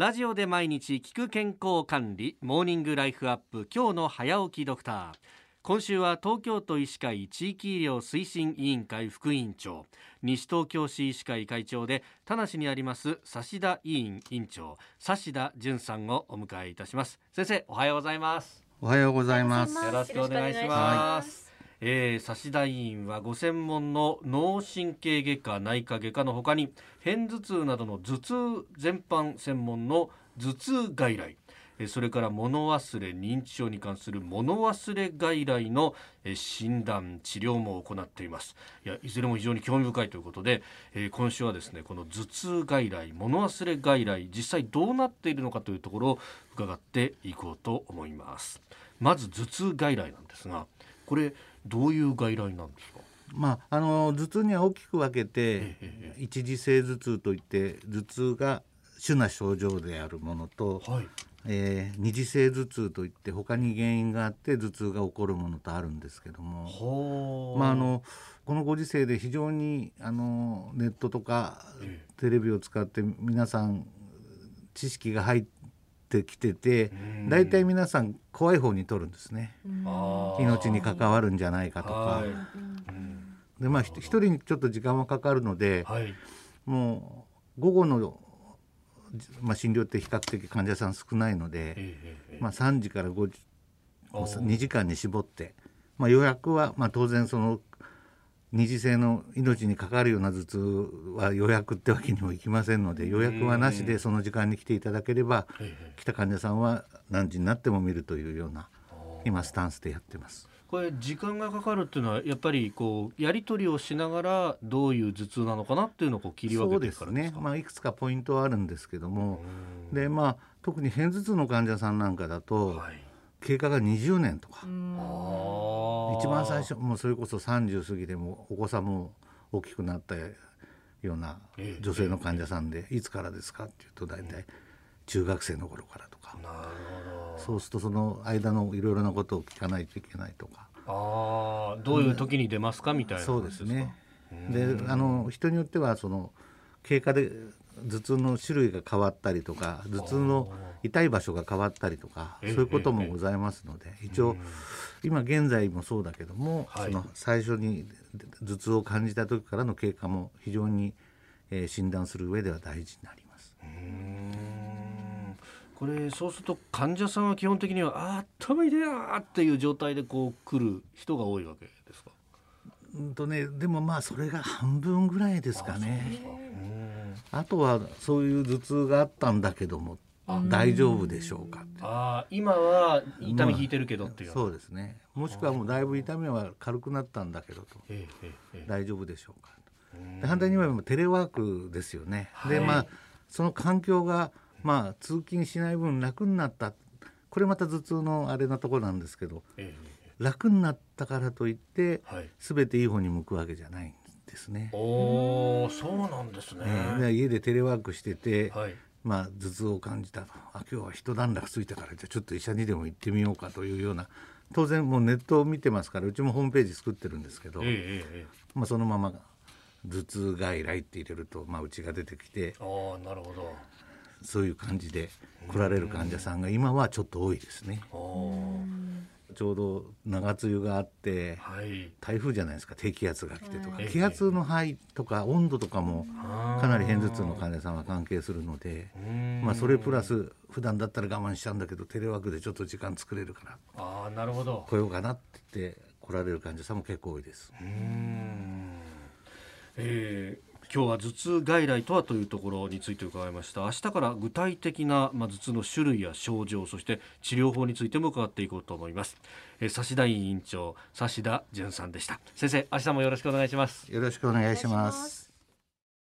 ラジオで毎日聞く健康管理モーニングライフアップ今日の早起きドクター。今週は東京都医師会地域医療推進委員会副委員長西東京市医師会会長で田無にあります指田委員委員長指田淳さんをお迎えいたします。先生おはようございます。おはようございます。よろしくお願いしますえー、指田委員はご専門の脳神経外科内科外科のほかに片頭痛などの頭痛全般専門の頭痛外来。それから物忘れ認知症に関する物忘れ外来の診断治療も行っています。いやいずれも非常に興味深いということで、えー、今週はですねこの頭痛外来物忘れ外来実際どうなっているのかというところを伺っていこうと思います。まず頭痛外来なんですがこれどういう外来なんですか？まあ、あの頭痛には大きく分けて、一時性頭痛といって頭痛が主な症状であるものと、はい、えー、二次性頭痛といって他に原因があって頭痛が起こるものとあるんですけども、まあ、あのこのご時世で非常にあのネットとかテレビを使って皆さん知識が入ってきてて大体皆さん怖い方に取るんですね。命に関わるんじゃないかとか。でまあ一人にちょっと時間はかかるので、はい、もう午後のまあ、診療って比較的患者さん少ないので、まあ、3時から5時2時間に絞って、まあ、予約は、まあ、当然その二次性の命にかかるような頭痛は予約ってわけにもいきませんので予約はなしでその時間に来ていただければ来た患者さんは何時になっても見るというような今スタンスでやってます。これ時間がかかるっていうのはやっぱりこうやり取りをしながらどういう頭痛なのかなっていうのをこう切り分けてですね。まあいくつかポイントはあるんですけども、でまあ特に片頭痛の患者さんなんかだと、はい、経過が20年とか、一番最初もうそれこそ30過ぎでもお子さんも大きくなったような女性の患者さんで、いつからですかっていうと大体中学生の頃からとか。なるほど。そうするとその間のいろいろなことを聞かないといけないとか。あどういう時に出ますかみたいなそうですね。であの人によってはその経過で頭痛の種類が変わったりとか頭痛の痛い場所が変わったりとかそういうこともございますので一応今現在もそうだけども、その最初に頭痛を感じた時からの経過も非常に、え診断する上では大事になります。これそうすると患者さんは基本的にはあ頭痛いなっていう状態でこう来る人が多いわけですか？うんとねでもまあそれが半分ぐらいですかね。あとはそういう頭痛があったんだけども大丈夫でしょうか？あ今は痛み引いてるけどっていう、まあ、そうですね。もしくはもうだいぶ痛みは軽くなったんだけどと。大丈夫でしょうか？で反対に言えばテレワークですよね、はい、でまあその環境がまあ通勤しない分楽になった。これまた頭痛のあれなところなんですけど、えー、楽になったからといって、はい、全ていい方に向くわけじゃないんですね。おそうなんですね、えー、家でテレワークしてて、はい、まあ、頭痛を感じたと。あ今日は一段落ついたからじゃあちょっと医者にでも行ってみようかというような。当然もうネットを見てますからうちもホームページ作ってるんですけど、えー、まあ、そのまま頭痛外来って入れると、まあ、うちが出てきてあなるほど。そういう感じで来られる患者さんが今はちょっと多いですね。ちょうど長梅雨があって、はい、台風じゃないですか低気圧が来てとか、はい、気圧の範囲とか温度とかもかなり片頭痛の患者さんは関係するのでまあ、それプラス普段だったら我慢しちゃうんだけどテレワークでちょっと時間作れるからあなるほど。来ようかなって言って来られる患者さんも結構多いです。うん。えー今日は頭痛外来とはというところについて伺いました。明日から具体的な、まあ、頭痛の種類や症状そして治療法についても伺っていこうと思います、えー、指田委員長指田淳さんでした。先生明日もよろしくお願いします。よろしくお願いします。